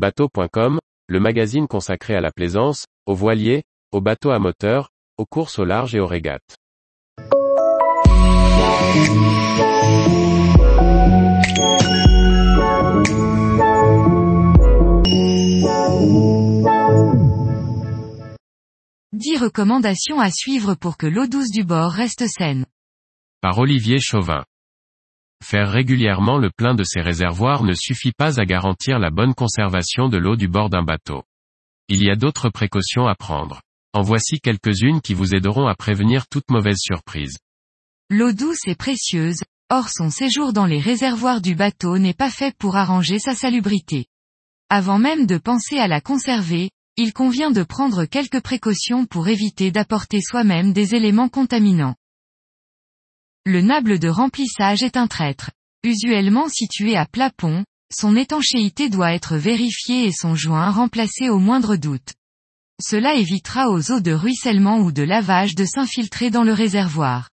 Bateau.com, le magazine consacré à la plaisance, aux voiliers, aux bateaux à moteur, aux courses au large et aux régates. Dix recommandations à suivre pour que l'eau douce du bord reste saine. Par Olivier Chauvin. Faire régulièrement le plein de ces réservoirs ne suffit pas à garantir la bonne conservation de l'eau du bord d'un bateau. Il y a d'autres précautions à prendre. En voici quelques-unes qui vous aideront à prévenir toute mauvaise surprise. L'eau douce est précieuse, or son séjour dans les réservoirs du bateau n'est pas fait pour arranger sa salubrité. Avant même de penser à la conserver, il convient de prendre quelques précautions pour éviter d'apporter soi-même des éléments contaminants. Le nable de remplissage est un traître. Usuellement situé à plat pont, son étanchéité doit être vérifiée et son joint remplacé au moindre doute. Cela évitera aux eaux de ruissellement ou de lavage de s'infiltrer dans le réservoir.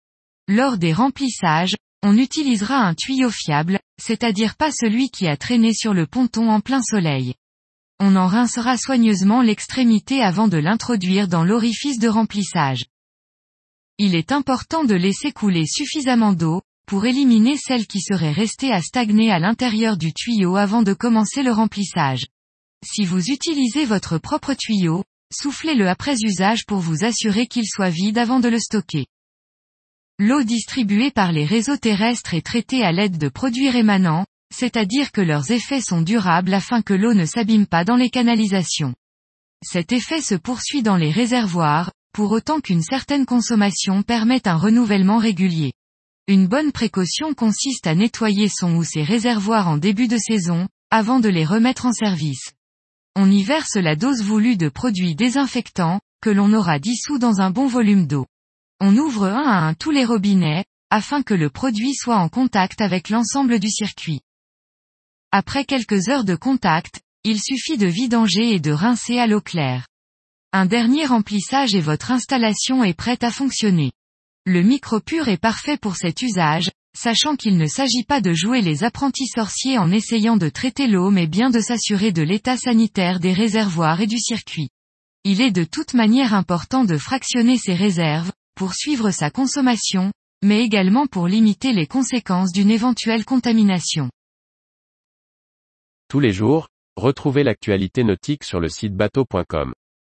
Lors des remplissages, on utilisera un tuyau fiable, c'est-à-dire pas celui qui a traîné sur le ponton en plein soleil. On en rincera soigneusement l'extrémité avant de l'introduire dans l'orifice de remplissage. Il est important de laisser couler suffisamment d'eau, pour éliminer celle qui serait restée à stagner à l'intérieur du tuyau avant de commencer le remplissage. Si vous utilisez votre propre tuyau, soufflez-le après usage pour vous assurer qu'il soit vide avant de le stocker. L'eau distribuée par les réseaux terrestres est traitée à l'aide de produits rémanents, c'est-à-dire que leurs effets sont durables afin que l'eau ne s'abîme pas dans les canalisations. Cet effet se poursuit dans les réservoirs, pour autant qu'une certaine consommation permette un renouvellement régulier. Une bonne précaution consiste à nettoyer son ou ses réservoirs en début de saison, avant de les remettre en service. On y verse la dose voulue de produits désinfectants, que l'on aura dissous dans un bon volume d'eau. On ouvre un à un tous les robinets, afin que le produit soit en contact avec l'ensemble du circuit. Après quelques heures de contact, il suffit de vidanger et de rincer à l'eau claire. Un dernier remplissage et votre installation est prête à fonctionner. Le micro-pur est parfait pour cet usage, sachant qu'il ne s'agit pas de jouer les apprentis sorciers en essayant de traiter l'eau mais bien de s'assurer de l'état sanitaire des réservoirs et du circuit. Il est de toute manière important de fractionner ses réserves, pour suivre sa consommation, mais également pour limiter les conséquences d'une éventuelle contamination. Tous les jours, retrouvez l'actualité nautique sur le site bateau.com.